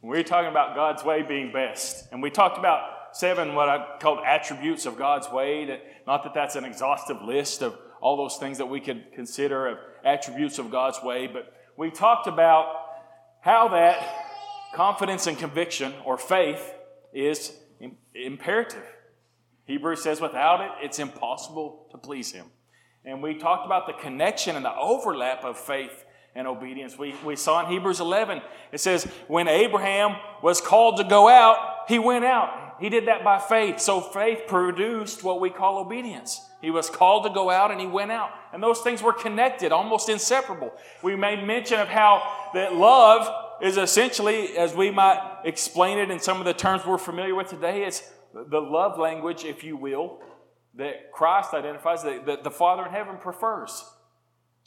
We're talking about God's way being best. And we talked about seven, what I called attributes of God's way. That, not that that's an exhaustive list of all those things that we could consider of attributes of God's way, but we talked about how that confidence and conviction or faith is imperative. Hebrews says without it, it's impossible to please Him. And we talked about the connection and the overlap of faith and obedience. We, we saw in Hebrews 11, it says, when Abraham was called to go out, he went out. He did that by faith. So faith produced what we call obedience. He was called to go out and he went out. And those things were connected, almost inseparable. We made mention of how that love is essentially, as we might explain it in some of the terms we're familiar with today, it's the love language, if you will, that Christ identifies, that, that the Father in heaven prefers.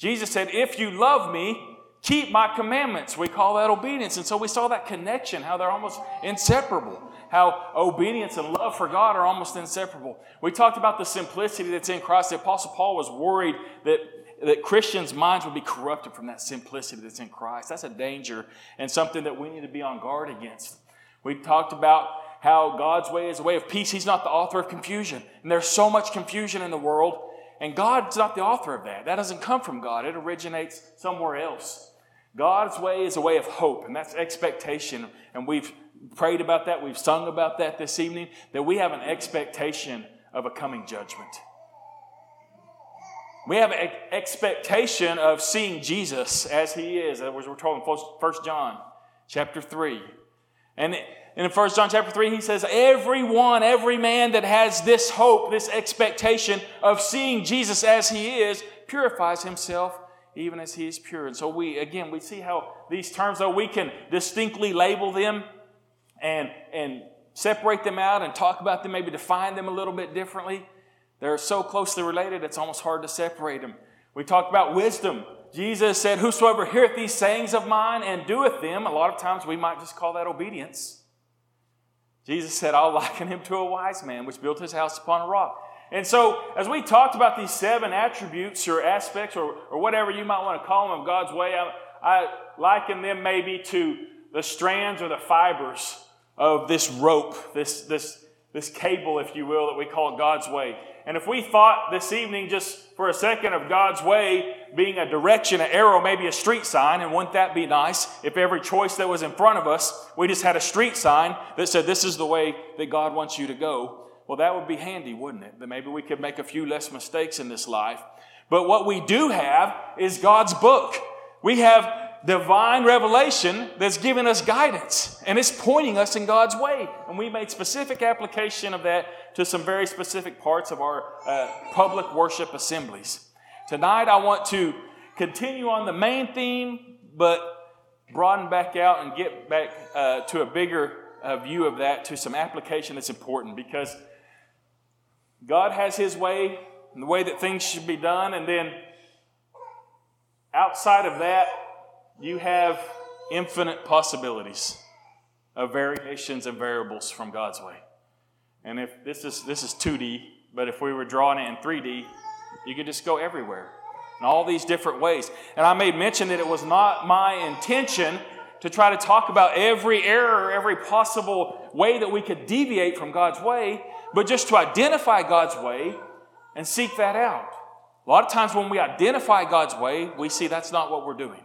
Jesus said, If you love me, keep my commandments. We call that obedience. And so we saw that connection, how they're almost inseparable, how obedience and love for God are almost inseparable. We talked about the simplicity that's in Christ. The Apostle Paul was worried that, that Christians' minds would be corrupted from that simplicity that's in Christ. That's a danger and something that we need to be on guard against. We talked about how God's way is a way of peace. He's not the author of confusion. And there's so much confusion in the world. And God's not the author of that. That doesn't come from God, it originates somewhere else. God's way is a way of hope, and that's expectation. And we've prayed about that, we've sung about that this evening, that we have an expectation of a coming judgment. We have an expectation of seeing Jesus as he is, as we're told in 1 John chapter 3. And and in 1 John chapter 3, he says, Everyone, every man that has this hope, this expectation of seeing Jesus as he is, purifies himself even as he is pure. And so we, again, we see how these terms, though we can distinctly label them and, and separate them out and talk about them, maybe define them a little bit differently, they're so closely related, it's almost hard to separate them. We talked about wisdom. Jesus said, Whosoever heareth these sayings of mine and doeth them, a lot of times we might just call that obedience. Jesus said, I'll liken him to a wise man which built his house upon a rock. And so, as we talked about these seven attributes or aspects or, or whatever you might want to call them of God's way, I, I liken them maybe to the strands or the fibers of this rope, this, this, this cable, if you will, that we call God's way. And if we thought this evening just for a second of God's way being a direction, an arrow, maybe a street sign, and wouldn't that be nice if every choice that was in front of us, we just had a street sign that said, This is the way that God wants you to go? Well, that would be handy, wouldn't it? That maybe we could make a few less mistakes in this life. But what we do have is God's book. We have divine revelation that's giving us guidance and it's pointing us in God's way. And we made specific application of that to some very specific parts of our uh, public worship assemblies. Tonight, I want to continue on the main theme, but broaden back out and get back uh, to a bigger uh, view of that, to some application that's important because God has His way and the way that things should be done, and then outside of that, you have infinite possibilities of variations and variables from God's way. And if this is this is 2D, but if we were drawing it in 3D, you could just go everywhere in all these different ways. And I made mention that it was not my intention to try to talk about every error, every possible way that we could deviate from God's way, but just to identify God's way and seek that out. A lot of times when we identify God's way, we see that's not what we're doing.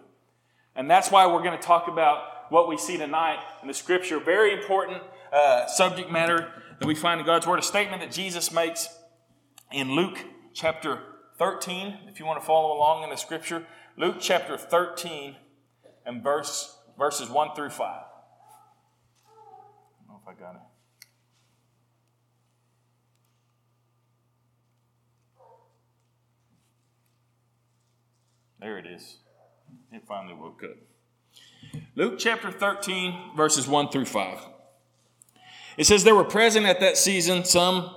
And that's why we're going to talk about what we see tonight in the scripture. Very important uh, subject matter that we find in God's Word. A statement that Jesus makes in Luke chapter 13, if you want to follow along in the scripture. Luke chapter 13 and verse, verses 1 through 5. I don't know if I got it. There it is. It finally woke up. Luke chapter 13, verses 1 through 5. It says, There were present at that season some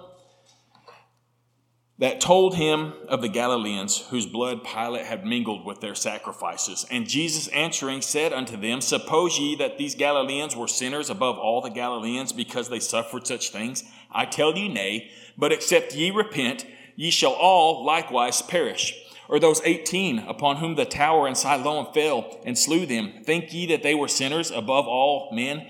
that told him of the Galileans whose blood Pilate had mingled with their sacrifices. And Jesus answering said unto them, Suppose ye that these Galileans were sinners above all the Galileans because they suffered such things? I tell you, nay, but except ye repent, ye shall all likewise perish. Or those 18 upon whom the tower in Siloam fell and slew them, think ye that they were sinners above all men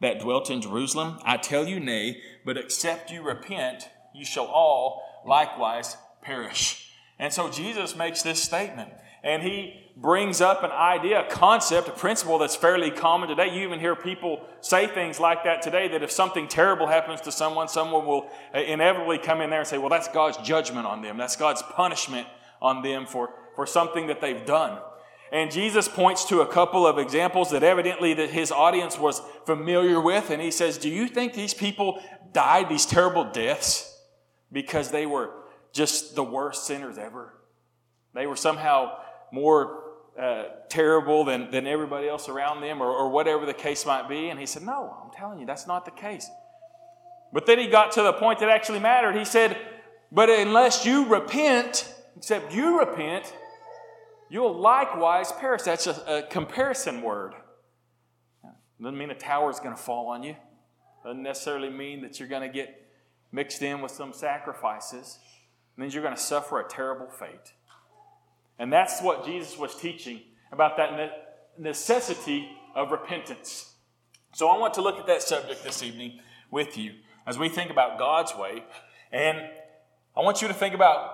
that dwelt in Jerusalem? I tell you, nay, but except you repent, you shall all likewise perish. And so Jesus makes this statement, and he brings up an idea, a concept, a principle that's fairly common today. You even hear people say things like that today that if something terrible happens to someone, someone will uh, inevitably come in there and say, Well, that's God's judgment on them, that's God's punishment on them for, for something that they've done. And Jesus points to a couple of examples that evidently that his audience was familiar with. And he says, Do you think these people died these terrible deaths because they were just the worst sinners ever? They were somehow more uh, terrible than, than everybody else around them, or, or whatever the case might be. And he said, No, I'm telling you, that's not the case. But then he got to the point that actually mattered. He said, But unless you repent, except you repent, you'll likewise perish. That's a, a comparison word. Doesn't mean a tower is going to fall on you. Doesn't necessarily mean that you're going to get mixed in with some sacrifices. Means you're going to suffer a terrible fate. And that's what Jesus was teaching about that necessity of repentance. So I want to look at that subject this evening with you as we think about God's way. And I want you to think about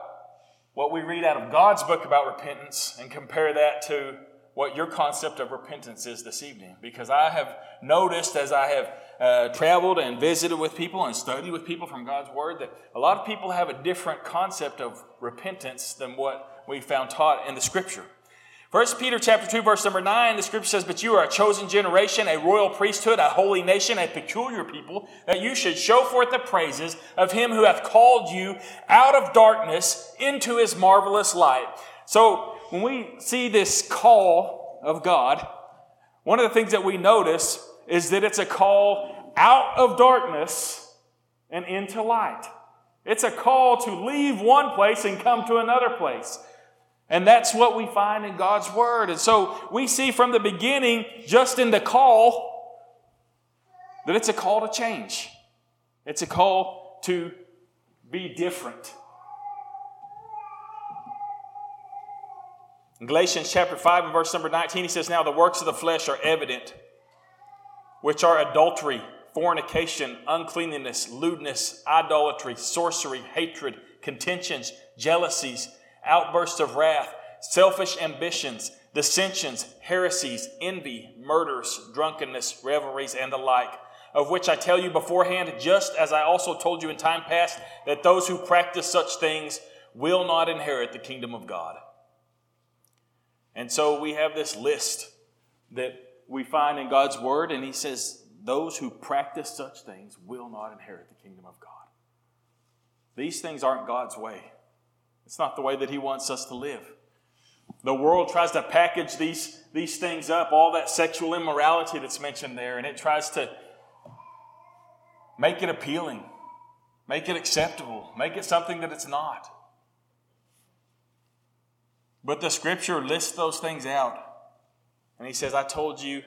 what we read out of God's book about repentance and compare that to what your concept of repentance is this evening. Because I have noticed as I have uh, traveled and visited with people and studied with people from God's Word that a lot of people have a different concept of repentance than what we found taught in the Scripture. First Peter chapter 2, verse number 9, the scripture says, But you are a chosen generation, a royal priesthood, a holy nation, a peculiar people, that you should show forth the praises of him who hath called you out of darkness into his marvelous light. So when we see this call of God, one of the things that we notice is that it's a call out of darkness and into light. It's a call to leave one place and come to another place. And that's what we find in God's Word. And so we see from the beginning, just in the call, that it's a call to change. It's a call to be different. In Galatians chapter 5 and verse number 19, he says, Now the works of the flesh are evident, which are adultery, fornication, uncleanness, lewdness, idolatry, sorcery, hatred, contentions, jealousies outbursts of wrath, selfish ambitions, dissensions, heresies, envy, murders, drunkenness, revelries, and the like, of which I tell you beforehand, just as I also told you in time past, that those who practice such things will not inherit the kingdom of God. And so we have this list that we find in God's word, and He says, Those who practice such things will not inherit the kingdom of God. These things aren't God's way. It's not the way that He wants us to live. The world tries to package these, these things up, all that sexual immorality that's mentioned there, and it tries to make it appealing, make it acceptable, make it something that it's not. But the scripture lists those things out. And he says, I told you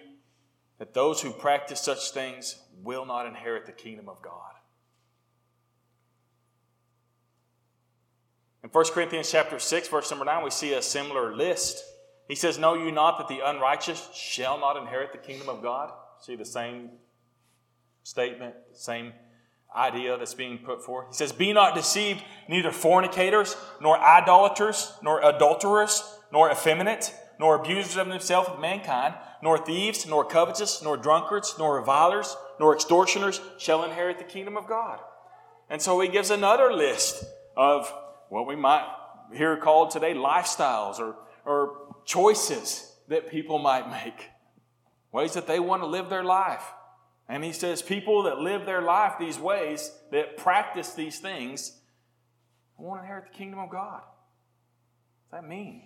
that those who practice such things will not inherit the kingdom of God. In 1 Corinthians chapter 6, verse number 9, we see a similar list. He says, Know you not that the unrighteous shall not inherit the kingdom of God? See the same statement, same idea that's being put forth. He says, Be not deceived, neither fornicators, nor idolaters, nor adulterers, nor effeminate, nor abusers of themselves with mankind, nor thieves, nor covetous, nor drunkards, nor revilers, nor extortioners shall inherit the kingdom of God. And so he gives another list of what we might hear called today lifestyles or, or choices that people might make, ways that they want to live their life. And he says, people that live their life these ways, that practice these things, won't inherit the kingdom of God. What does that mean?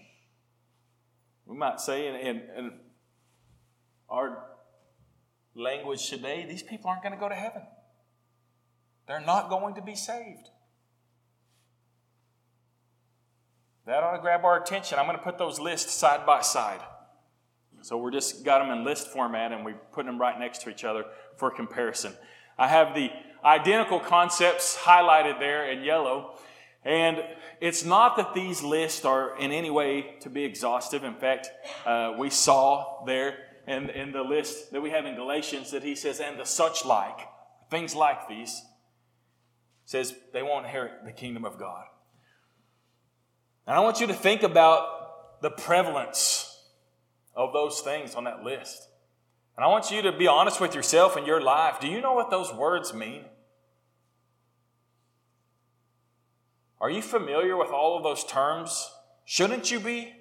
We might say in, in, in our language today, these people aren't going to go to heaven. They're not going to be saved. That ought to grab our attention. I'm going to put those lists side by side. So we're just got them in list format and we put them right next to each other for comparison. I have the identical concepts highlighted there in yellow. And it's not that these lists are in any way to be exhaustive. In fact, uh, we saw there in, in the list that we have in Galatians that he says, and the such like, things like these, says they won't inherit the kingdom of God. And I want you to think about the prevalence of those things on that list. And I want you to be honest with yourself and your life. Do you know what those words mean? Are you familiar with all of those terms? Shouldn't you be?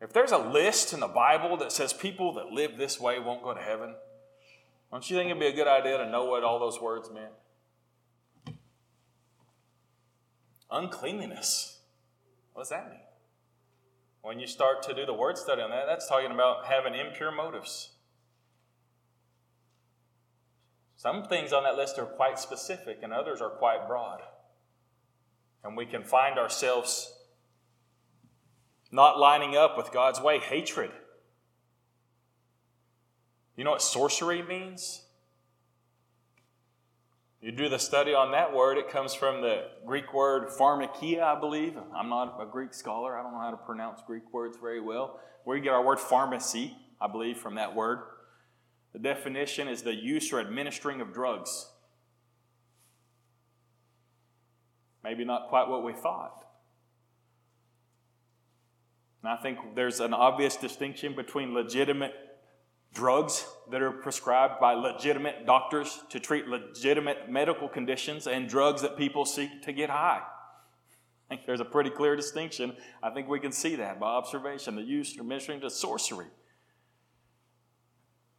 If there's a list in the Bible that says people that live this way won't go to heaven, don't you think it'd be a good idea to know what all those words meant? Uncleanliness. What does that mean? When you start to do the word study on that, that's talking about having impure motives. Some things on that list are quite specific, and others are quite broad. And we can find ourselves not lining up with God's way. Hatred. You know what sorcery means? You do the study on that word, it comes from the Greek word pharmakia, I believe. I'm not a Greek scholar, I don't know how to pronounce Greek words very well. You get our word pharmacy, I believe, from that word. The definition is the use or administering of drugs. Maybe not quite what we thought. And I think there's an obvious distinction between legitimate drugs that are prescribed by legitimate doctors to treat legitimate medical conditions and drugs that people seek to get high. I think there's a pretty clear distinction. I think we can see that by observation, the use or administering to sorcery.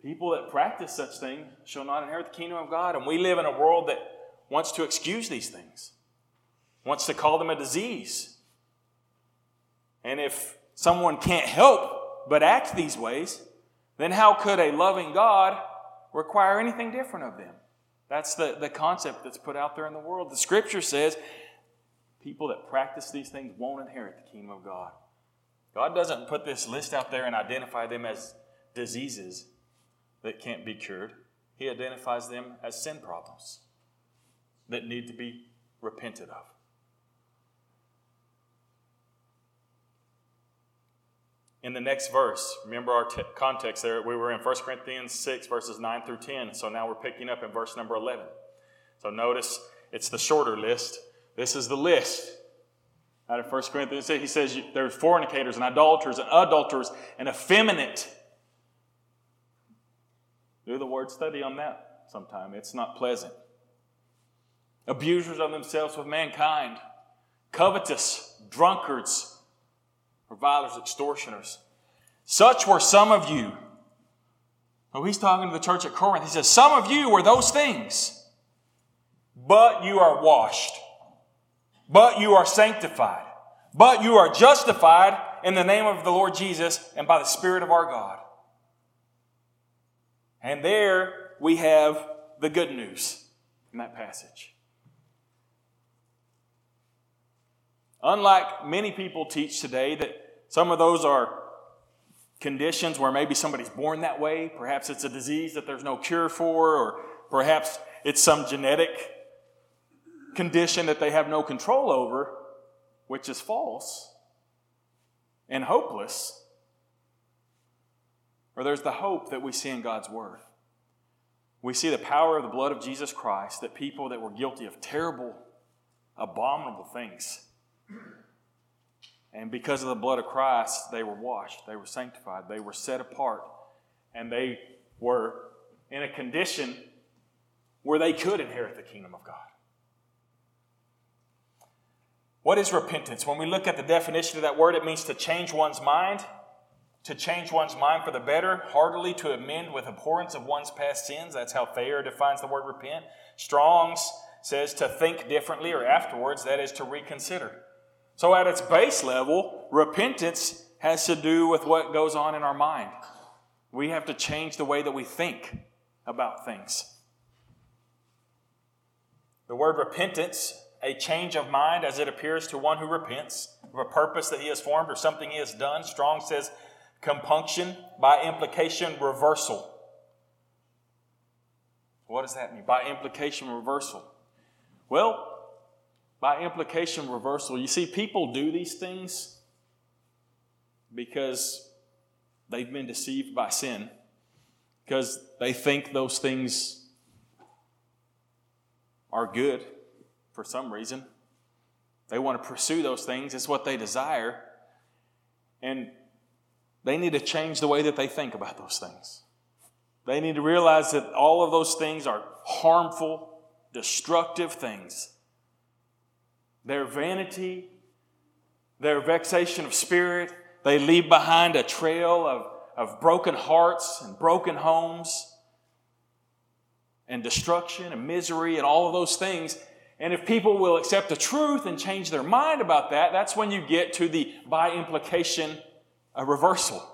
People that practice such things shall not inherit the kingdom of God. And we live in a world that wants to excuse these things, wants to call them a disease. And if someone can't help but act these ways, then how could a loving God require anything different of them? That's the, the concept that's put out there in the world. The scripture says people that practice these things won't inherit the kingdom of God. God doesn't put this list out there and identify them as diseases that can't be cured. He identifies them as sin problems that need to be repented of. In the next verse, remember our t- context there, we were in 1 Corinthians 6, verses 9 through 10. So now we're picking up in verse number 11. So notice it's the shorter list. This is the list. Out of 1 Corinthians, he says there's fornicators and idolaters and adulterers and effeminate. Do the word study on that sometime. It's not pleasant. Abusers of themselves with mankind, covetous, drunkards, revilers, extortioners. Such were some of you. Oh, he's talking to the church at Corinth. He says, Some of you were those things, but you are washed, but you are sanctified, but you are justified in the name of the Lord Jesus and by the Spirit of our God. And there we have the good news in that passage. Unlike many people teach today that some of those are conditions where maybe somebody's born that way, perhaps it's a disease that there's no cure for, or perhaps it's some genetic condition that they have no control over, which is false and hopeless. Or there's the hope that we see in God's Word. We see the power of the blood of Jesus Christ that people that were guilty of terrible, abominable things and because of the blood of Christ, they were washed, they were sanctified, they were set apart, and they were in a condition where they could inherit the kingdom of God. What is repentance? When we look at the definition of that word, it means to change one's mind, to change one's mind for the better, heartily to amend with abhorrence of one's past sins. That's how Thayer defines the word repent. Strong's says to think differently or afterwards, that is to reconsider. So, at its base level, repentance has to do with what goes on in our mind. We have to change the way that we think about things. The word repentance, a change of mind as it appears to one who repents of a purpose that he has formed or something he has done. Strong says compunction, by implication, reversal. What does that mean? By implication, reversal. Well, By implication, reversal. You see, people do these things because they've been deceived by sin, because they think those things are good for some reason. They want to pursue those things, it's what they desire. And they need to change the way that they think about those things. They need to realize that all of those things are harmful, destructive things. Their vanity, their vexation of spirit, they leave behind a trail of, of broken hearts and broken homes and destruction and misery and all of those things. And if people will accept the truth and change their mind about that, that's when you get to the by implication a reversal.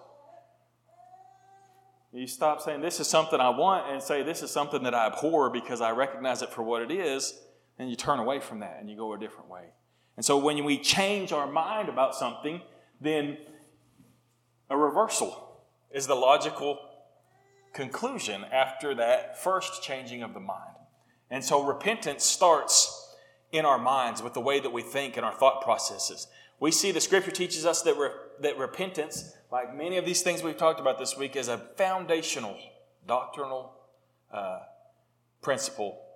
You stop saying, This is something I want, and say, This is something that I abhor because I recognize it for what it is, and you turn away from that and you go a different way. And so when we change our mind about something, then a reversal is the logical conclusion after that first changing of the mind. And so repentance starts in our minds with the way that we think and our thought processes. We see the scripture teaches us that, re- that repentance, like many of these things we've talked about this week, is a foundational doctrinal uh, principle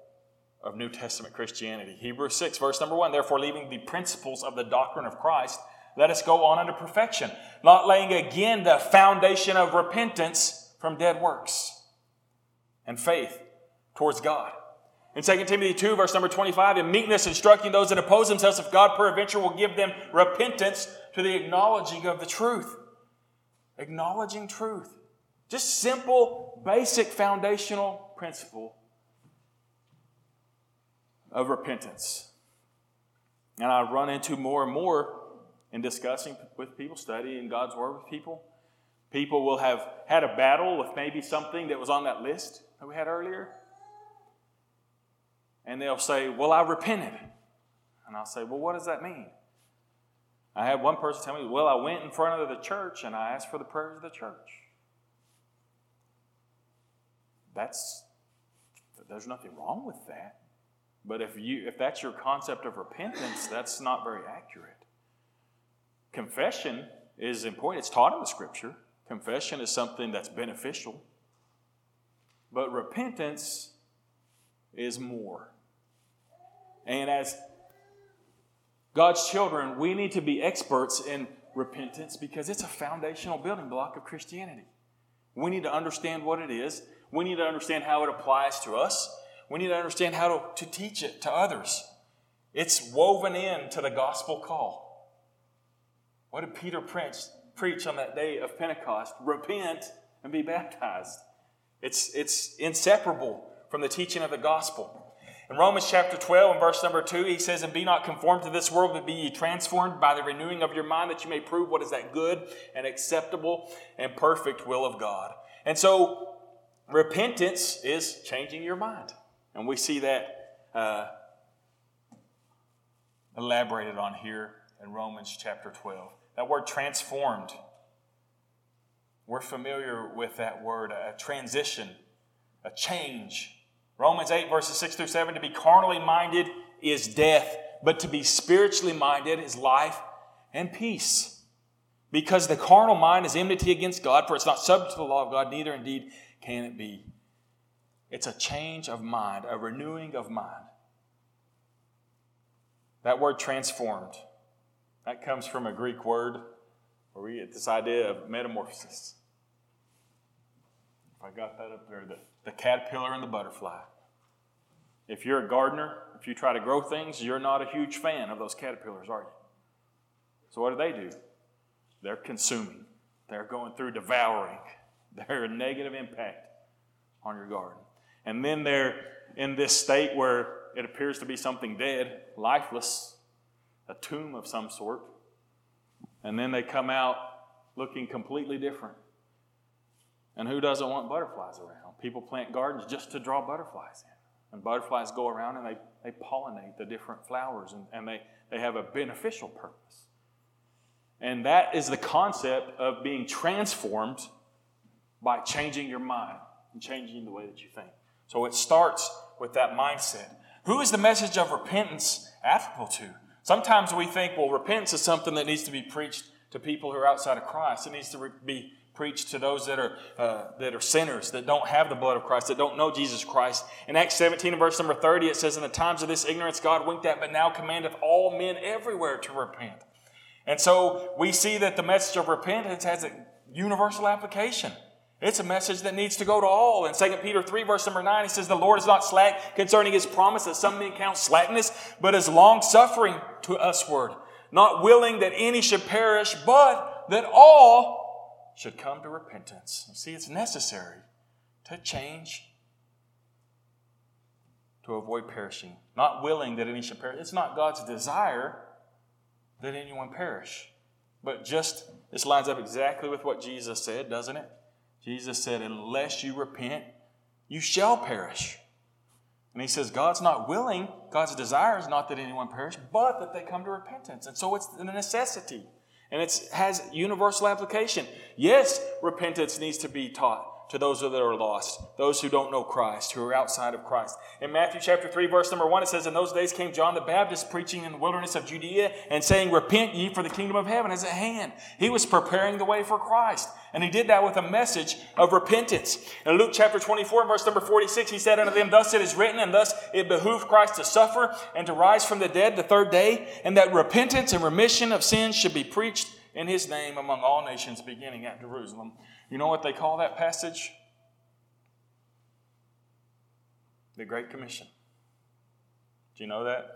of New Testament Christianity. Hebrews 6, verse number 1 Therefore, leaving the principles of the doctrine of Christ, let us go on unto perfection, not laying again the foundation of repentance from dead works and faith towards God. In 2 Timothy 2, verse number 25, in meekness instructing those that oppose themselves, if God peradventure will give them repentance to the acknowledging of the truth. Acknowledging truth. Just simple, basic, foundational principle of repentance. And I run into more and more in discussing with people, studying God's Word with people. People will have had a battle with maybe something that was on that list that we had earlier and they'll say, Well, I repented. And I'll say, Well, what does that mean? I had one person tell me, Well, I went in front of the church and I asked for the prayers of the church. That's there's nothing wrong with that. But if you if that's your concept of repentance, that's not very accurate. Confession is important. It's taught in the scripture. Confession is something that's beneficial. But repentance is more. And as God's children, we need to be experts in repentance because it's a foundational building block of Christianity. We need to understand what it is. We need to understand how it applies to us. We need to understand how to, to teach it to others. It's woven into the gospel call. What did Peter preach, preach on that day of Pentecost? Repent and be baptized. It's, it's inseparable from the teaching of the gospel. In Romans chapter 12 and verse number 2, he says, And be not conformed to this world, but be ye transformed by the renewing of your mind, that you may prove what is that good and acceptable and perfect will of God. And so, repentance is changing your mind. And we see that uh, elaborated on here in Romans chapter 12. That word transformed, we're familiar with that word, a transition, a change Romans 8, verses 6 through 7 to be carnally minded is death, but to be spiritually minded is life and peace. Because the carnal mind is enmity against God, for it's not subject to the law of God, neither indeed can it be. It's a change of mind, a renewing of mind. That word transformed, that comes from a Greek word where we get this idea of metamorphosis. If I got that up there, the, the caterpillar and the butterfly. If you're a gardener, if you try to grow things, you're not a huge fan of those caterpillars, are you? So what do they do? They're consuming. They're going through devouring. They're a negative impact on your garden. And then they're in this state where it appears to be something dead, lifeless, a tomb of some sort. And then they come out looking completely different. And who doesn't want butterflies around? People plant gardens just to draw butterflies in. And butterflies go around and they, they pollinate the different flowers and, and they, they have a beneficial purpose. And that is the concept of being transformed by changing your mind and changing the way that you think. So it starts with that mindset. Who is the message of repentance applicable to? Sometimes we think, well, repentance is something that needs to be preached to people who are outside of Christ. It needs to be preached to those that are, uh, that are sinners, that don't have the blood of Christ, that don't know Jesus Christ. In Acts 17 and verse number 30, it says, In the times of this ignorance God winked at, but now commandeth all men everywhere to repent. And so we see that the message of repentance has a universal application. It's a message that needs to go to all. In 2 Peter 3, verse number 9, he says, The Lord is not slack concerning his promise, that some men count slackness, but is long suffering to usward, not willing that any should perish, but that all should come to repentance. You see, it's necessary to change to avoid perishing. Not willing that any should perish. It's not God's desire that anyone perish. But just, this lines up exactly with what Jesus said, doesn't it? Jesus said, Unless you repent, you shall perish. And he says, God's not willing, God's desire is not that anyone perish, but that they come to repentance. And so it's a necessity. And it has universal application. Yes, repentance needs to be taught to those that are lost, those who don't know Christ, who are outside of Christ. In Matthew chapter 3, verse number 1, it says, In those days came John the Baptist preaching in the wilderness of Judea and saying, Repent ye, for the kingdom of heaven is at hand. He was preparing the way for Christ. And he did that with a message of repentance. In Luke chapter 24, verse number 46, he said unto them, Thus it is written, and thus it behooved Christ to suffer and to rise from the dead the third day, and that repentance and remission of sins should be preached in his name among all nations, beginning at Jerusalem. You know what they call that passage? The Great Commission. Do you know that?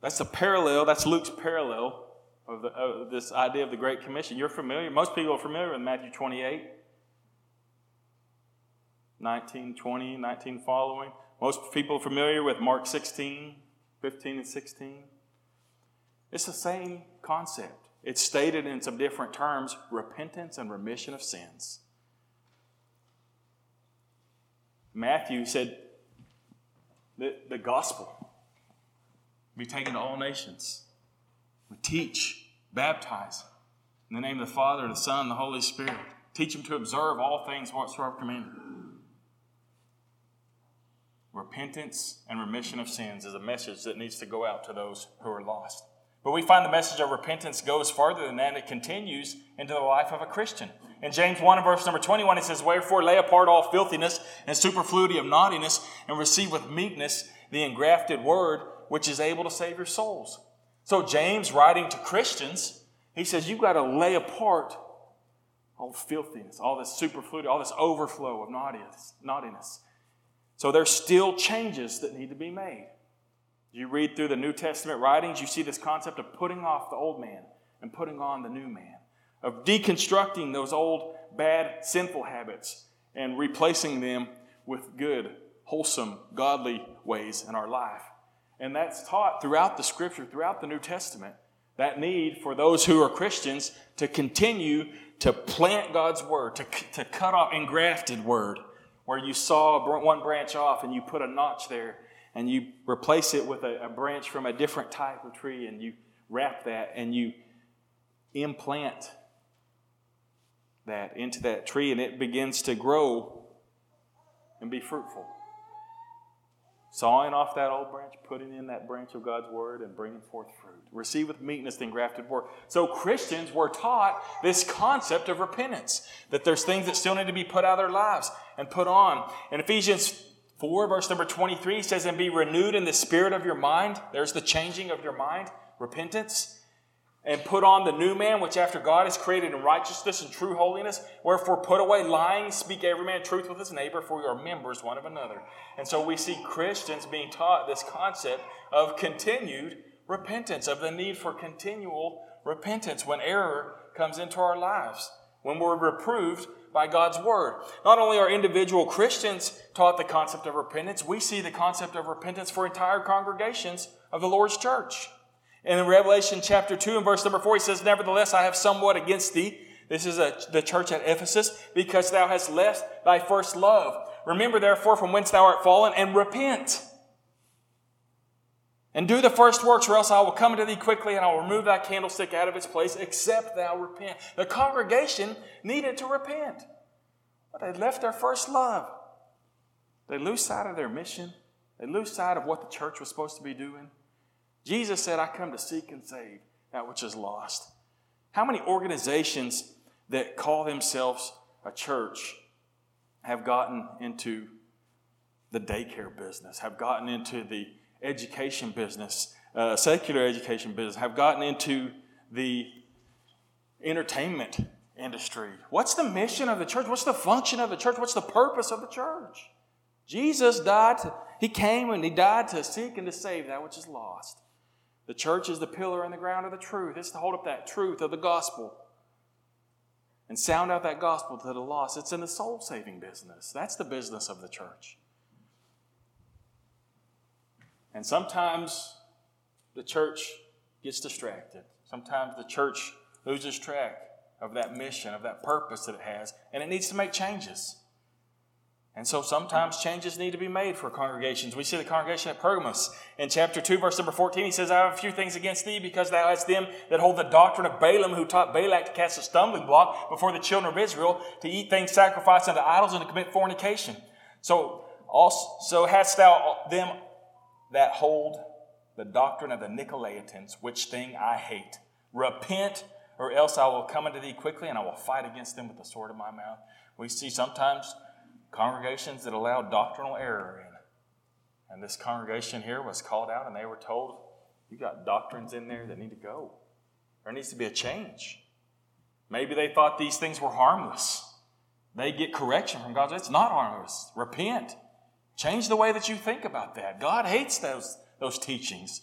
That's a parallel, that's Luke's parallel of, the, of, this idea of the Great Commission. You're familiar, most people are familiar with Matthew 28, 19, 20, 19 following. Most people are familiar with Mark 16, 15, and 16. It's the same concept. It's stated in some different terms repentance and remission of sins. Matthew said that the gospel be taken to all nations. We teach, baptize in the name of the Father, the Son, and the Holy Spirit. Teach them to observe all things whatsoever commanded. Repentance and remission of sins is a message that needs to go out to those who are lost. But we find the message of repentance goes farther than that. It continues into the life of a Christian. In James 1 verse number 21, it says, Wherefore lay apart all filthiness and superfluity of naughtiness, and receive with meekness the engrafted word, which is able to save your souls. So James, writing to Christians, he says, You've got to lay apart all filthiness, all this superfluity, all this overflow of naughtiness. naughtiness. So there's still changes that need to be made. You read through the New Testament writings, you see this concept of putting off the old man and putting on the new man, of deconstructing those old, bad, sinful habits and replacing them with good, wholesome, godly ways in our life. And that's taught throughout the scripture, throughout the New Testament, that need for those who are Christians to continue to plant God's word, to, to cut off engrafted word, where you saw one branch off and you put a notch there and you replace it with a, a branch from a different type of tree and you wrap that and you implant that into that tree and it begins to grow and be fruitful. Sawing off that old branch, putting in that branch of God's word, and bringing forth fruit. Receive with meekness the engrafted word. So Christians were taught this concept of repentance, that there's things that still need to be put out of their lives and put on. In Ephesians 4, verse number 23 says, And be renewed in the spirit of your mind. There's the changing of your mind, repentance. And put on the new man, which after God is created in righteousness and true holiness. Wherefore, put away lying, speak every man truth with his neighbor, for we are members one of another. And so we see Christians being taught this concept of continued repentance, of the need for continual repentance when error comes into our lives, when we're reproved by God's word. Not only are individual Christians taught the concept of repentance, we see the concept of repentance for entire congregations of the Lord's church. And in Revelation chapter 2 and verse number 4, he says, Nevertheless, I have somewhat against thee. This is a, the church at Ephesus, because thou hast left thy first love. Remember therefore from whence thou art fallen, and repent and do the first works, or else I will come unto thee quickly, and I will remove thy candlestick out of its place, except thou repent. The congregation needed to repent. But they left their first love. They lose sight of their mission. They lose sight of what the church was supposed to be doing. Jesus said, I come to seek and save that which is lost. How many organizations that call themselves a church have gotten into the daycare business, have gotten into the education business, uh, secular education business, have gotten into the entertainment industry. What's the mission of the church? What's the function of the church? What's the purpose of the church? Jesus died, to, he came and he died to seek and to save that which is lost. The church is the pillar and the ground of the truth. It's to hold up that truth of the gospel and sound out that gospel to the lost. It's in the soul saving business. That's the business of the church. And sometimes the church gets distracted. Sometimes the church loses track of that mission, of that purpose that it has, and it needs to make changes. And so sometimes changes need to be made for congregations. We see the congregation at Pergamos in chapter 2, verse number 14. He says, I have a few things against thee because thou hast them that hold the doctrine of Balaam, who taught Balak to cast a stumbling block before the children of Israel, to eat things sacrificed unto idols, and to commit fornication. So also hast thou them that hold the doctrine of the Nicolaitans, which thing I hate. Repent, or else I will come unto thee quickly, and I will fight against them with the sword of my mouth. We see sometimes congregations that allow doctrinal error in. And this congregation here was called out and they were told, You got doctrines in there that need to go. There needs to be a change. Maybe they thought these things were harmless. They get correction from God. It's not harmless. Repent. Change the way that you think about that. God hates those, those teachings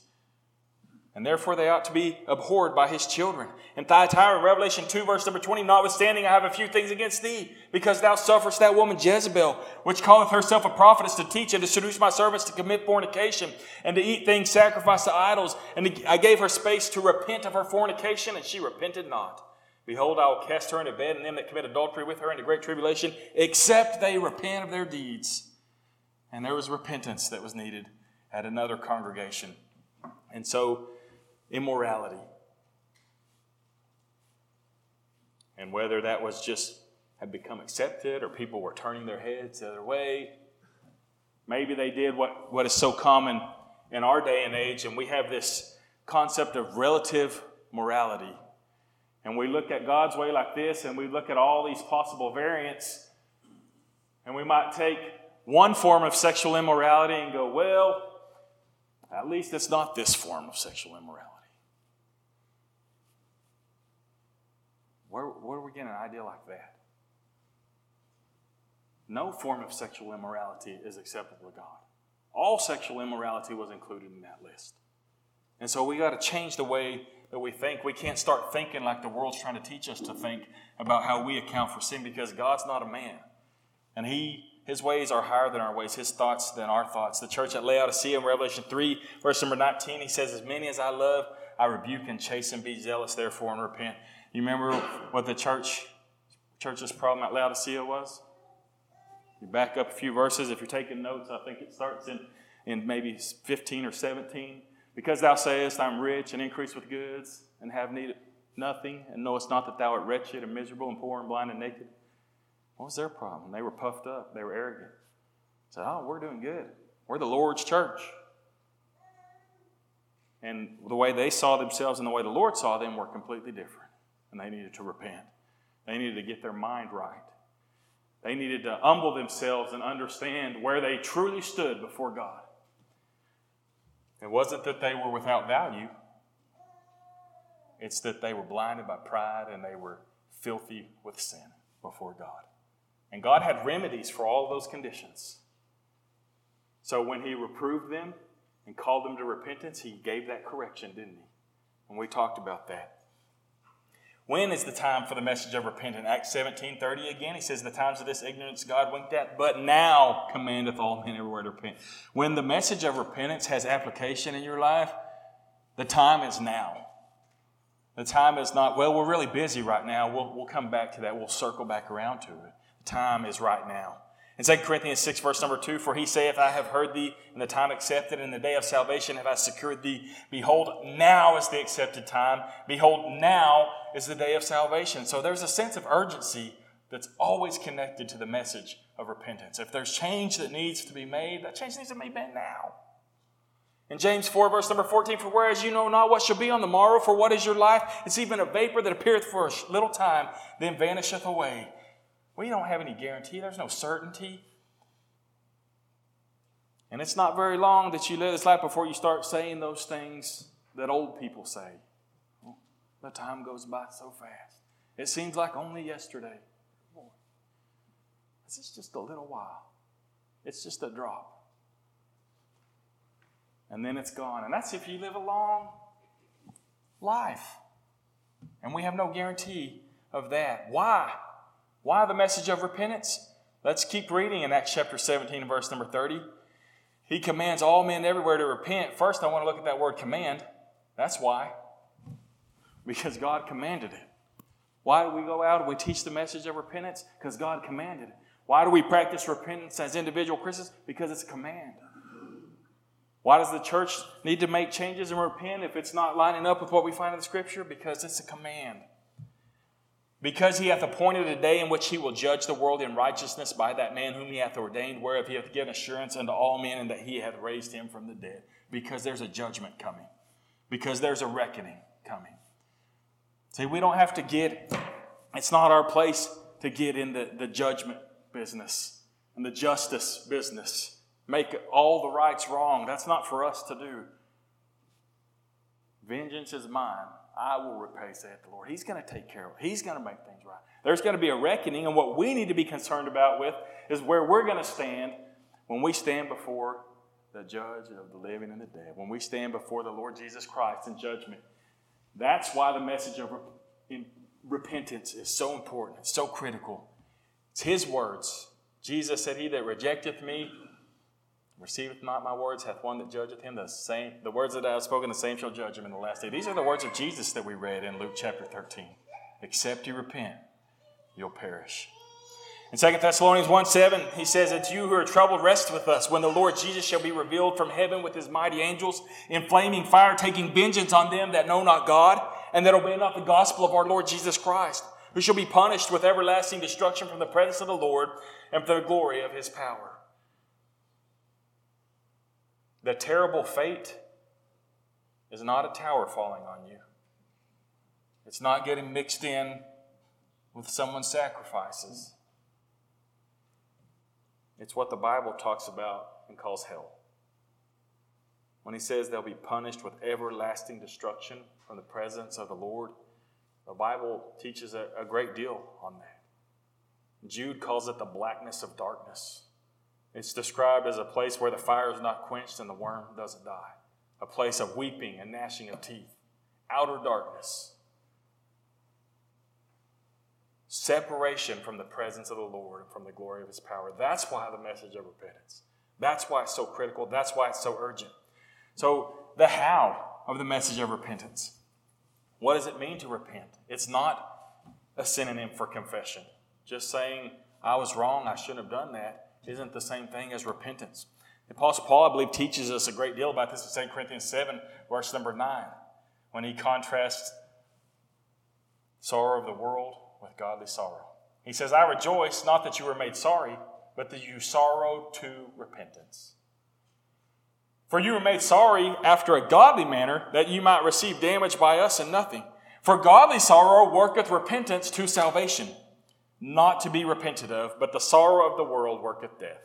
and therefore they ought to be abhorred by his children. In Thyatira, Revelation 2, verse number 20, notwithstanding, I have a few things against thee, because thou sufferest that woman Jezebel, which calleth herself a prophetess, to teach and to seduce my servants to commit fornication, and to eat things sacrificed to idols. And I gave her space to repent of her fornication, and she repented not. Behold, I will cast her into bed, and them that commit adultery with her into great tribulation, except they repent of their deeds. And there was repentance that was needed at another congregation. And so, immorality. And whether that was just had become accepted or people were turning their heads the other way, maybe they did what, what is so common in our day and age, and we have this concept of relative morality. And we look at God's way like this, and we look at all these possible variants, and we might take one form of sexual immorality and go, well, at least it's not this form of sexual immorality. Where, where are we getting an idea like that? No form of sexual immorality is acceptable to God. All sexual immorality was included in that list. And so we got to change the way that we think. We can't start thinking like the world's trying to teach us to think about how we account for sin because God's not a man. And he his ways are higher than our ways, his thoughts than our thoughts. The church at Laodicea in Revelation 3, verse number 19, he says, As many as I love, I rebuke and chasten, be zealous, therefore, and repent. You remember what the church church's problem at Laodicea was? You back up a few verses. If you're taking notes, I think it starts in, in maybe 15 or 17. Because thou sayest, I'm rich and increase with goods, and have need nothing, and knowest not that thou art wretched and miserable and poor and blind and naked. What was their problem? They were puffed up, they were arrogant. Said, Oh, we're doing good. We're the Lord's church. And the way they saw themselves and the way the Lord saw them were completely different and they needed to repent. They needed to get their mind right. They needed to humble themselves and understand where they truly stood before God. It wasn't that they were without value, it's that they were blinded by pride and they were filthy with sin before God. And God had remedies for all those conditions. So when He reproved them and called them to repentance, He gave that correction, didn't He? And we talked about that. When is the time for the message of repentance? Acts 17 30 again, he says, The times of this ignorance God winked at, but now commandeth all men everywhere to repent. When the message of repentance has application in your life, the time is now. The time is not, well, we're really busy right now. We'll, we'll come back to that. We'll circle back around to it. Time is right now. In 2 Corinthians 6, verse number 2, For he saith, I have heard thee in the time accepted, in the day of salvation have I secured thee. Behold, now is the accepted time. Behold, now is the day of salvation. So there's a sense of urgency that's always connected to the message of repentance. If there's change that needs to be made, that change needs to be made now. In James 4, verse number 14, for whereas you know not what shall be on the morrow, for what is your life? It's even a vapor that appeareth for a little time, then vanisheth away. We don't have any guarantee, there's no certainty. And it's not very long that you live this life before you start saying those things that old people say. The time goes by so fast. It seems like only yesterday. This is just a little while. It's just a drop. And then it's gone. And that's if you live a long life. And we have no guarantee of that. Why? Why the message of repentance? Let's keep reading in Acts chapter 17, verse number 30. He commands all men everywhere to repent. First, I want to look at that word command. That's why. Because God commanded it. Why do we go out and we teach the message of repentance? Because God commanded it. Why do we practice repentance as individual Christians? Because it's a command. Why does the church need to make changes and repent if it's not lining up with what we find in the Scripture? Because it's a command. Because he hath appointed a day in which he will judge the world in righteousness by that man whom he hath ordained, whereof he hath given assurance unto all men, and that he hath raised him from the dead. Because there's a judgment coming. Because there's a reckoning coming. See, we don't have to get, it's not our place to get in the, the judgment business and the justice business. Make all the rights wrong. That's not for us to do. Vengeance is mine. I will repay, saith the Lord. He's going to take care of it. He's going to make things right. There's going to be a reckoning, and what we need to be concerned about with is where we're going to stand when we stand before the judge of the living and the dead, when we stand before the Lord Jesus Christ in judgment. That's why the message of repentance is so important, so critical. It's His words. Jesus said, He that rejecteth me, receiveth not my words, hath one that judgeth him. The same, the words that I have spoken, the same shall judge him in the last day. These are the words of Jesus that we read in Luke chapter 13. Except you repent, you'll perish. In 2 Thessalonians 1 7, he says, It's you who are troubled, rest with us when the Lord Jesus shall be revealed from heaven with his mighty angels in flaming fire, taking vengeance on them that know not God and that obey not the gospel of our Lord Jesus Christ, who shall be punished with everlasting destruction from the presence of the Lord and for the glory of his power. The terrible fate is not a tower falling on you. It's not getting mixed in with someone's sacrifices. It's what the Bible talks about and calls hell. When he says they'll be punished with everlasting destruction from the presence of the Lord, the Bible teaches a, a great deal on that. Jude calls it the blackness of darkness. It's described as a place where the fire is not quenched and the worm doesn't die, a place of weeping and gnashing of teeth, outer darkness separation from the presence of the Lord and from the glory of his power. That's why the message of repentance. That's why it's so critical. That's why it's so urgent. So, the how of the message of repentance. What does it mean to repent? It's not a synonym for confession. Just saying, I was wrong, I shouldn't have done that, isn't the same thing as repentance. The Apostle Paul, I believe, teaches us a great deal about this in 2 Corinthians 7, verse number 9, when he contrasts sorrow of the world with godly sorrow. He says, I rejoice not that you were made sorry, but that you sorrowed to repentance. For you were made sorry after a godly manner, that you might receive damage by us and nothing. For godly sorrow worketh repentance to salvation, not to be repented of, but the sorrow of the world worketh death.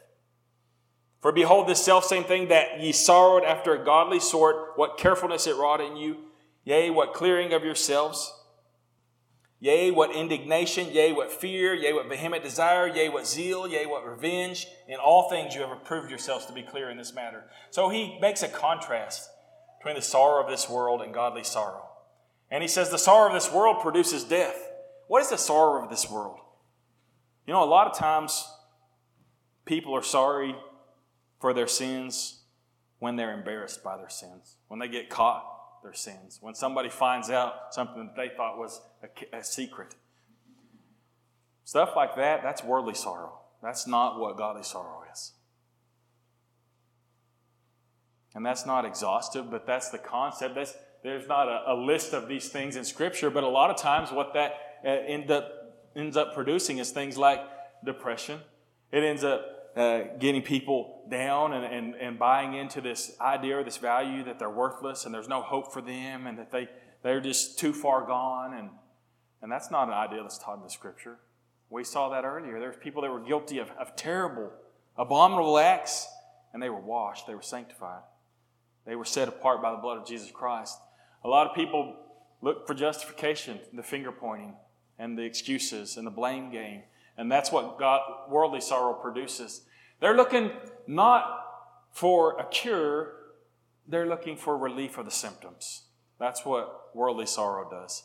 For behold, this self same thing that ye sorrowed after a godly sort, what carefulness it wrought in you, yea, what clearing of yourselves Yea, what indignation, yea, what fear, yea, what vehement desire, yea, what zeal, yea, what revenge. In all things you have proved yourselves to be clear in this matter. So he makes a contrast between the sorrow of this world and godly sorrow. And he says the sorrow of this world produces death. What is the sorrow of this world? You know, a lot of times people are sorry for their sins when they're embarrassed by their sins, when they get caught their sins, when somebody finds out something that they thought was a, a secret. Stuff like that, that's worldly sorrow. That's not what godly sorrow is. And that's not exhaustive, but that's the concept. That's, there's not a, a, list of these things in Scripture, but a lot of times what that, uh, in the ends up producing is things like depression. It ends up uh, getting people down and, and, and buying into this idea or this value that they're worthless and there's no hope for them and that they, they're just too far gone. And, and that's not an idea that's taught in the scripture. We saw that earlier. There's people that were guilty of, of terrible, abominable acts, and they were washed, they were sanctified. They were set apart by the blood of Jesus Christ. A lot of people look for justification, the finger pointing, and the excuses, and the blame game. And that's what God, worldly sorrow produces. They're looking not for a cure, they're looking for relief of the symptoms. That's what worldly sorrow does.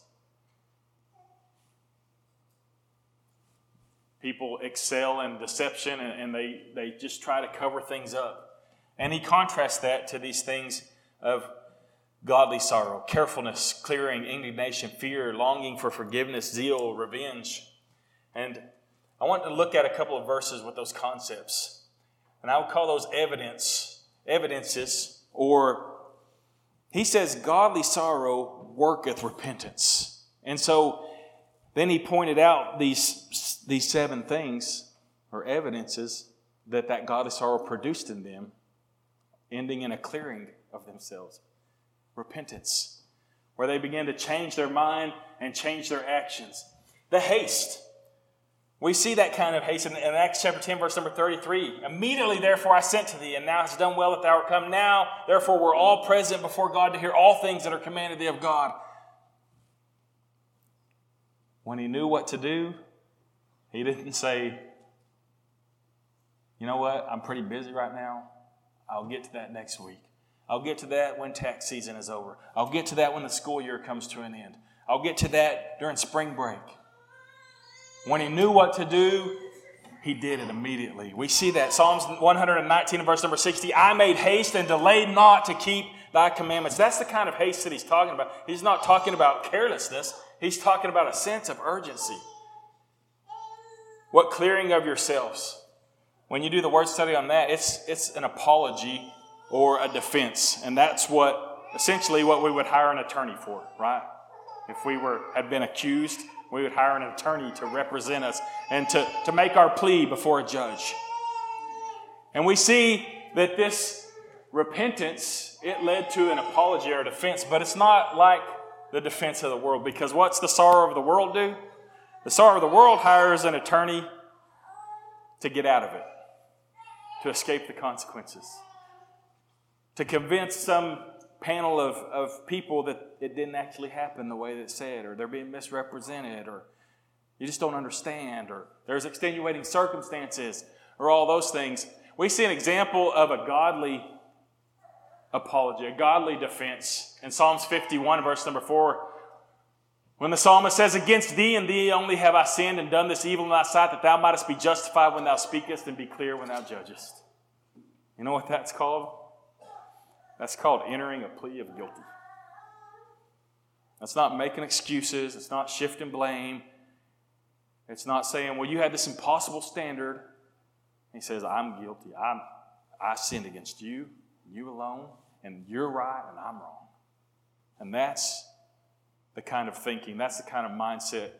People excel in deception and, and they, they just try to cover things up. And he contrasts that to these things of godly sorrow, carefulness, clearing, indignation, fear, longing for forgiveness, zeal, revenge. And I want to look at a couple of verses with those concepts. And I would call those evidence, evidences, or he says, godly sorrow worketh repentance. And so then he pointed out these, these seven things or evidences that that godly sorrow produced in them, ending in a clearing of themselves. Repentance, where they begin to change their mind and change their actions. The haste, we see that kind of haste in, Acts chapter 10, verse number 33. Immediately, therefore, I sent to thee, and thou hast done well that thou art come. Now, therefore, we're all present before God to hear all things that are commanded thee of God. When he knew what to do, he didn't say, You know what? I'm pretty busy right now. I'll get to that next week. I'll get to that when tax season is over. I'll get to that when the school year comes to an end. I'll get to that during spring break. When he knew what to do, he did it immediately. We see that. Psalms 119 verse number 60 I made haste and delayed not to keep thy commandments. That's the kind of haste that he's talking about. He's not talking about carelessness, he's talking about a sense of urgency. What clearing of yourselves? When you do the word study on that, it's, it's an apology or a defense. And that's what essentially what we would hire an attorney for, right? If we were had been accused we would hire an attorney to represent us and to, to make our plea before a judge. And we see that this repentance, it led to an apology or a defense, but it's not like the defense of the world because what's the sorrow of the world do? The sorrow of the world hires an attorney to get out of it, to escape the consequences, to convince some panel of, of people that it didn't actually happen the way that it said, or they're being misrepresented, or you just don't understand, or there's extenuating circumstances, or all those things. We see an example of a godly apology, a godly defense in Psalms 51, verse number 4. When the psalmist says, Against thee and thee only have I sinned and done this evil in thy sight, that thou mightest be justified when thou speakest and be clear when thou judgest. You know what that's called? That's called entering a plea of guilty. That's not making excuses. It's not shifting blame. It's not saying, well, you had this impossible standard. He says, I'm guilty. I'm, I sinned against you, you alone, and you're right and I'm wrong. And that's the kind of thinking, that's the kind of mindset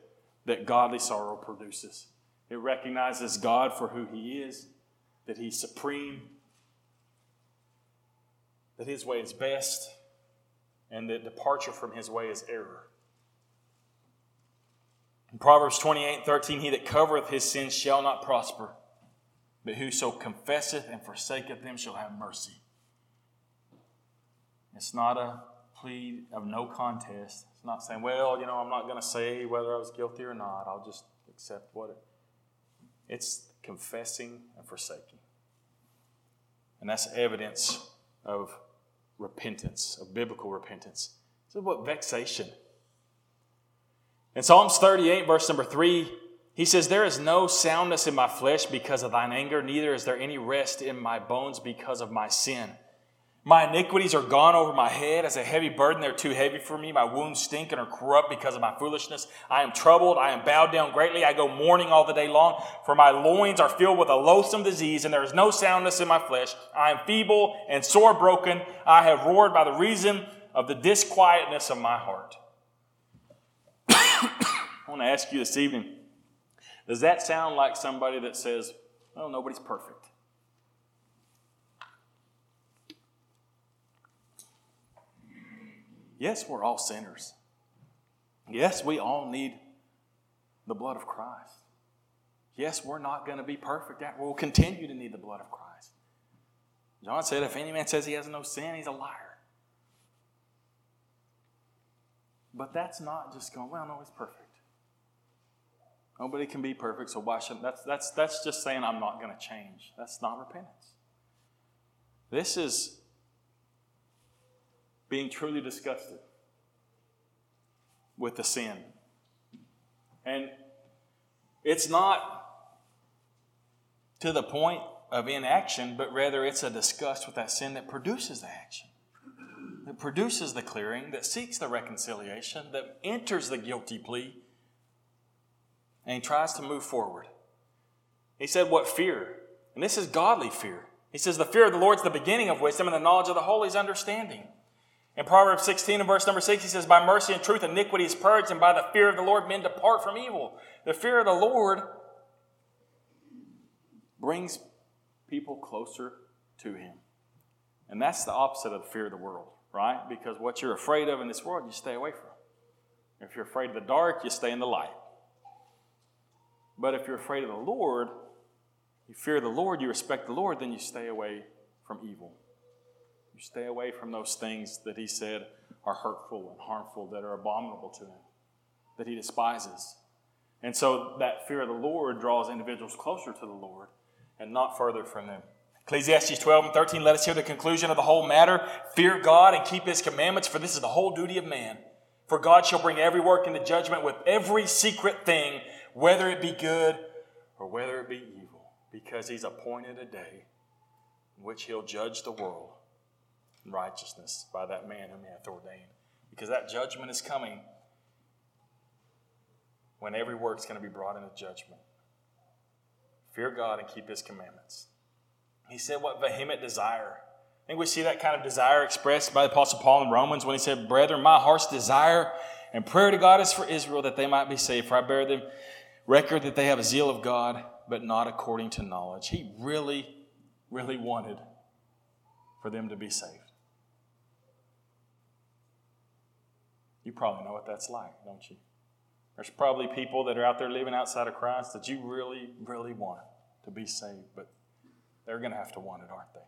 that godly sorrow produces. It recognizes God for who He is, that He's supreme, that his way is best and that departure from his way is error. In Proverbs 28 13, he that covereth his sins shall not prosper, but whoso confesseth and forsaketh them shall have mercy. It's not a plea of no contest. It's not saying, well, you know, I'm not going to say whether I was guilty or not. I'll just accept what it. It's confessing and forsaking. And that's evidence of repentance, of biblical repentance. Is what vexation. In Psalms 38, verse number 3, he says, There is no soundness in my flesh because of thine anger, neither is there any rest in my bones because of my sin. My iniquities are gone over my head as a heavy burden. They're too heavy for me. My wounds stink and are corrupt because of my foolishness. I am troubled. I am bowed down greatly. I go mourning all the day long, for my loins are filled with a loathsome disease, and there is no soundness in my flesh. I am feeble and sore broken. I have roared by the reason of the disquietness of my heart. I want to ask you this evening Does that sound like somebody that says, well, nobody's perfect? Yes, we're all sinners. Yes, we all need the blood of Christ. Yes, we're not going to be perfect. We'll continue to need the blood of Christ. John said, if any man says he has no sin, he's a liar. But that's not just going, well, no, he's perfect. Nobody can be perfect, so why should that's that's that's just saying I'm not going to change. That's not repentance. This is being truly disgusted with the sin. And it's not to the point of inaction, but rather it's a disgust with that sin that produces the action, that produces the clearing, that seeks the reconciliation, that enters the guilty plea, and tries to move forward. He said, What fear? And this is godly fear. He says, The fear of the Lord is the beginning of wisdom, and the knowledge of the holy is understanding. In Proverbs 16 and verse number 6, he says, By mercy and truth iniquity is purged, and by the fear of the Lord men depart from evil. The fear of the Lord brings people closer to him. And that's the opposite of the fear of the world, right? Because what you're afraid of in this world, you stay away from. If you're afraid of the dark, you stay in the light. But if you're afraid of the Lord, you fear the Lord, you respect the Lord, then you stay away from evil. You stay away from those things that he said are hurtful and harmful, that are abominable to him, that he despises. And so that fear of the Lord draws individuals closer to the Lord and not further from them. Ecclesiastes 12 and 13, let us hear the conclusion of the whole matter. Fear God and keep his commandments, for this is the whole duty of man. For God shall bring every work into judgment with every secret thing, whether it be good or whether it be evil, because he's appointed a day in which he'll judge the world righteousness by that man whom he hath ordained. Because that judgment is coming when every work's going to be brought into judgment. Fear God and keep his commandments. He said, What vehement desire. I think we see that kind of desire expressed by the Apostle Paul in Romans when he said, Brethren, my heart's desire and prayer to God is for Israel that they might be saved. For I bear them record that they have a zeal of God, but not according to knowledge. He really, really wanted for them to be saved. You probably know what that's like, don't you? There's probably people that are out there living outside of Christ that you really, really want to be saved, but they're going to have to want it, aren't they?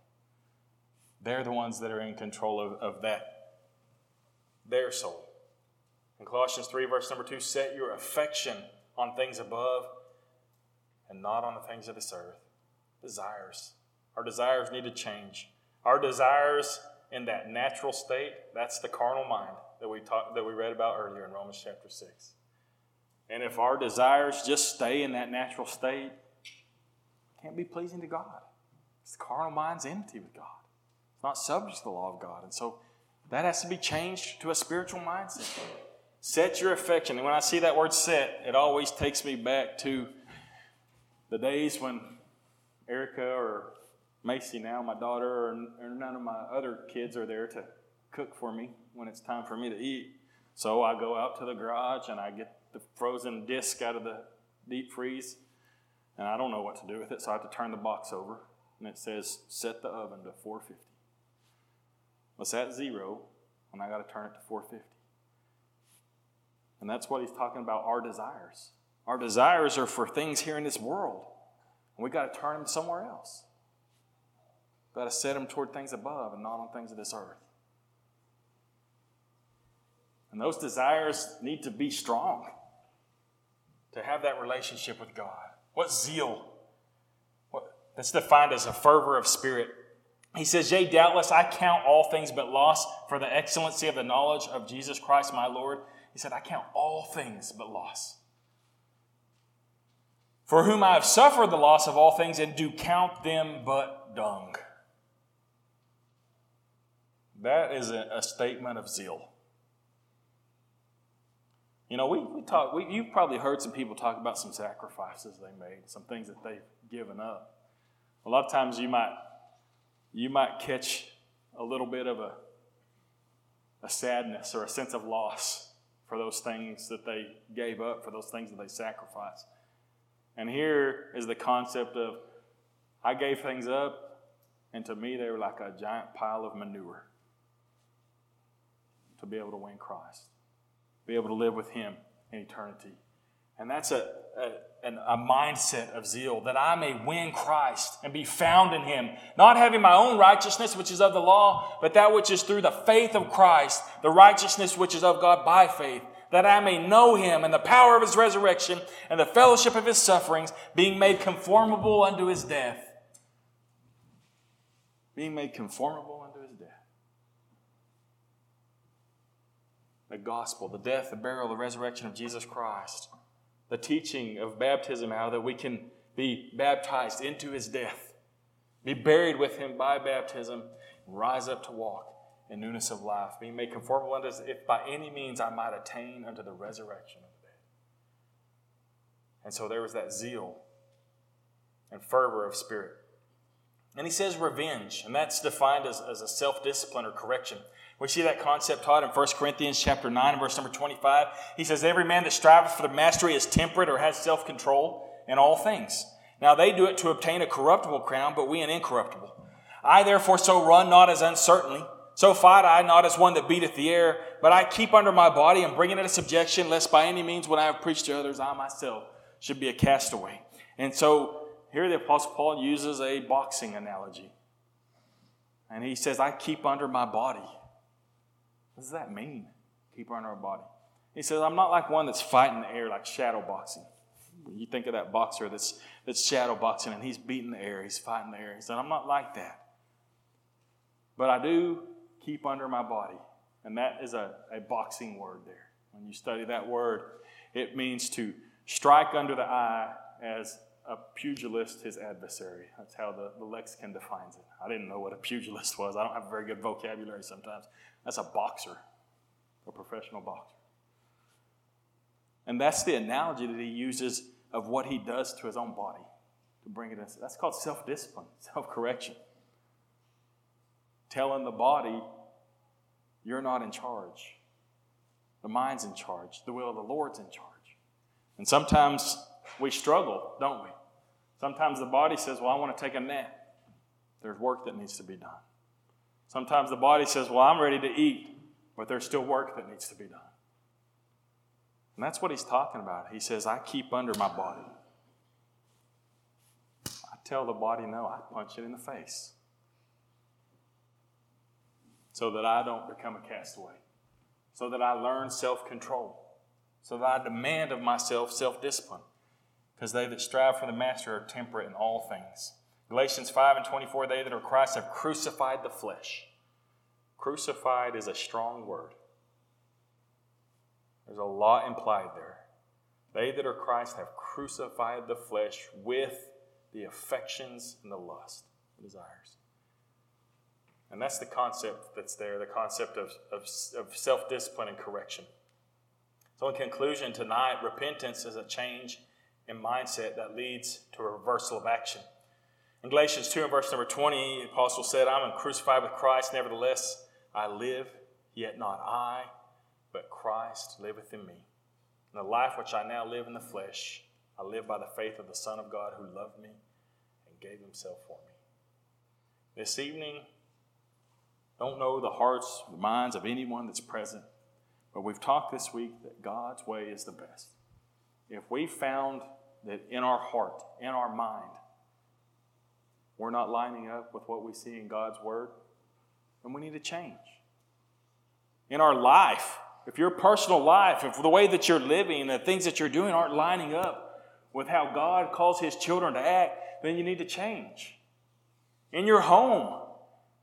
They're the ones that are in control of, of that, their soul. In Colossians 3, verse number 2, set your affection on things above and not on the things of this earth. Desires. Our desires need to change. Our desires in that natural state, that's the carnal mind that we talked that we read about earlier in Romans chapter 6. And if our desires just stay in that natural state, can't be pleasing to God. It's the carnal mind's enmity with God. It's not subject to the law of God. And so that has to be changed to a spiritual mindset. Set your affection. And when I see that word set, it always takes me back to the days when Erica or Macy now, my daughter, or none of my other kids are there to cook for me when it's time for me to eat. So I go out to the garage and I get the frozen disc out of the deep freeze, and I don't know what to do with it, so I have to turn the box over, and it says set the oven to 450. Well, at zero, and I got to turn it to 450. And that's what he's talking about our desires. Our desires are for things here in this world, and we got to turn them somewhere else. Got to set them toward things above and not on things of this earth. And those desires need to be strong to have that relationship with God. What zeal? What, that's defined as a fervor of spirit. He says, Yea, doubtless I count all things but loss for the excellency of the knowledge of Jesus Christ my Lord. He said, I count all things but loss. For whom I have suffered the loss of all things and do count them but dung. That is a, a statement of zeal. You know, we, we talk, we, you've probably heard some people talk about some sacrifices they made, some things that they've given up. A lot of times you might, you might catch a little bit of a, a sadness or a sense of loss for those things that they gave up, for those things that they sacrificed. And here is the concept of I gave things up, and to me, they were like a giant pile of manure to be able to win Christ, be able to live with Him in eternity. And that's a, a, a, mindset of zeal that I may win Christ and be found in Him, not having my own righteousness, which is of the law, but that which is through the faith of Christ, the righteousness which is of God by faith, that I may know Him and the power of His resurrection and the fellowship of His sufferings, being made conformable unto His death. Being made conformable unto His death. The gospel, the death, the burial, the resurrection of Jesus Christ the teaching of baptism, how that we can be baptized into his death, be buried with him by baptism, rise up to walk in newness of life, being made conformable unto us, if by any means I might attain unto the resurrection of the dead. And so there was that zeal and fervor of spirit. And he says revenge, and that's defined as, as a self discipline or correction. We see that concept taught in 1 Corinthians chapter 9 verse number 25. He says, Every man that striveth for the mastery is temperate or has self-control in all things. Now they do it to obtain a corruptible crown, but we an incorruptible. I therefore so run not as uncertainly, so fight I not as one that beateth the air, but I keep under my body and bring it into subjection, lest by any means when I have preached to others, I myself should be a castaway. And so here the Apostle Paul uses a boxing analogy. And he says, I keep under my body. What does that mean? Keep under our body. He says, I'm not like one that's fighting the air like shadow boxing. You think of that boxer that's, that's shadow boxing and he's beating the air, he's fighting the air. He said, I'm not like that. But I do keep under my body. And that is a, a boxing word there. When you study that word, it means to strike under the eye as a pugilist his adversary. That's how the, the lexicon defines it. I didn't know what a pugilist was. I don't have a very good vocabulary sometimes. That's a boxer, a professional boxer. And that's the analogy that he uses of what he does to his own body to bring it in. That's called self discipline, self correction. Telling the body, you're not in charge. The mind's in charge. The will of the Lord's in charge. And sometimes we struggle, don't we? Sometimes the body says, Well, I want to take a nap. There's work that needs to be done. Sometimes the body says, Well, I'm ready to eat, but there's still work that needs to be done. And that's what he's talking about. He says, I keep under my body. I tell the body no, I punch it in the face so that I don't become a castaway, so that I learn self control, so that I demand of myself self discipline. Because they that strive for the master are temperate in all things. Galatians 5 and 24, they that are Christ have crucified the flesh. Crucified is a strong word. There's a lot implied there. They that are Christ have crucified the flesh with the affections and the lust, the desires. And that's the concept that's there, the concept of, of, of self discipline and correction. So, in conclusion, tonight, repentance is a change in mindset that leads to a reversal of action. In Galatians 2 and verse number 20, the apostle said, I'm crucified with Christ, nevertheless I live, yet not I, but Christ liveth in me. In the life which I now live in the flesh, I live by the faith of the Son of God who loved me and gave himself for me. This evening, don't know the hearts, the minds of anyone that's present, but we've talked this week that God's way is the best. If we found that in our heart, in our mind, we're not lining up with what we see in God's Word, then we need to change. In our life, if your personal life, if the way that you're living, the things that you're doing aren't lining up with how God calls His children to act, then you need to change. In your home,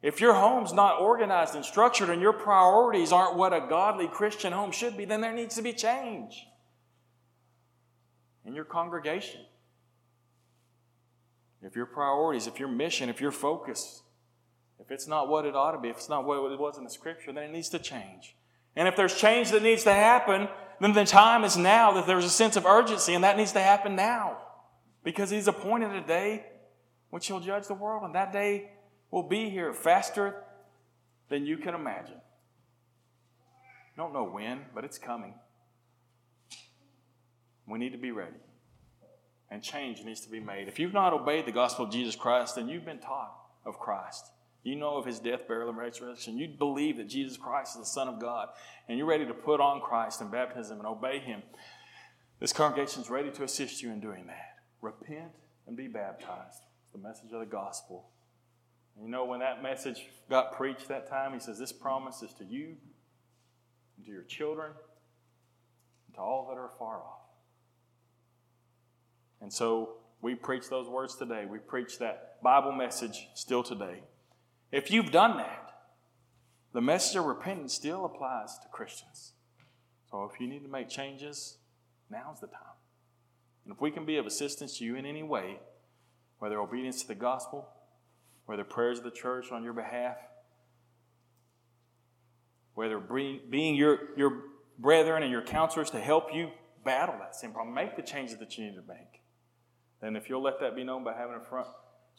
if your home's not organized and structured and your priorities aren't what a godly Christian home should be, then there needs to be change. In your congregation, if your priorities, if your mission, if your focus, if it's not what it ought to be, if it's not what it was in the scripture, then it needs to change. And if there's change that needs to happen, then the time is now that there's a sense of urgency, and that needs to happen now. Because He's appointed a day which He'll judge the world, and that day will be here faster than you can imagine. Don't know when, but it's coming. We need to be ready. And change needs to be made. If you've not obeyed the gospel of Jesus Christ, then you've been taught of Christ. You know of his death, burial, and resurrection. You believe that Jesus Christ is the Son of God, and you're ready to put on Christ in baptism and obey him. This congregation is ready to assist you in doing that. Repent and be baptized. It's the message of the gospel. You know, when that message got preached that time, he says, This promise is to you and to your children and to all that are far off. And so we preach those words today. We preach that Bible message still today. If you've done that, the message of repentance still applies to Christians. So if you need to make changes, now's the time. And if we can be of assistance to you in any way, whether obedience to the gospel, whether prayers of the church on your behalf, whether being your, your brethren and your counselors to help you battle that sin problem, make the changes that you need to make. Then if you'll let that be known by having a front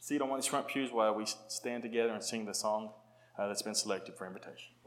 seat on one of these front pews while we stand together and sing the song uh, that's been selected for invitation.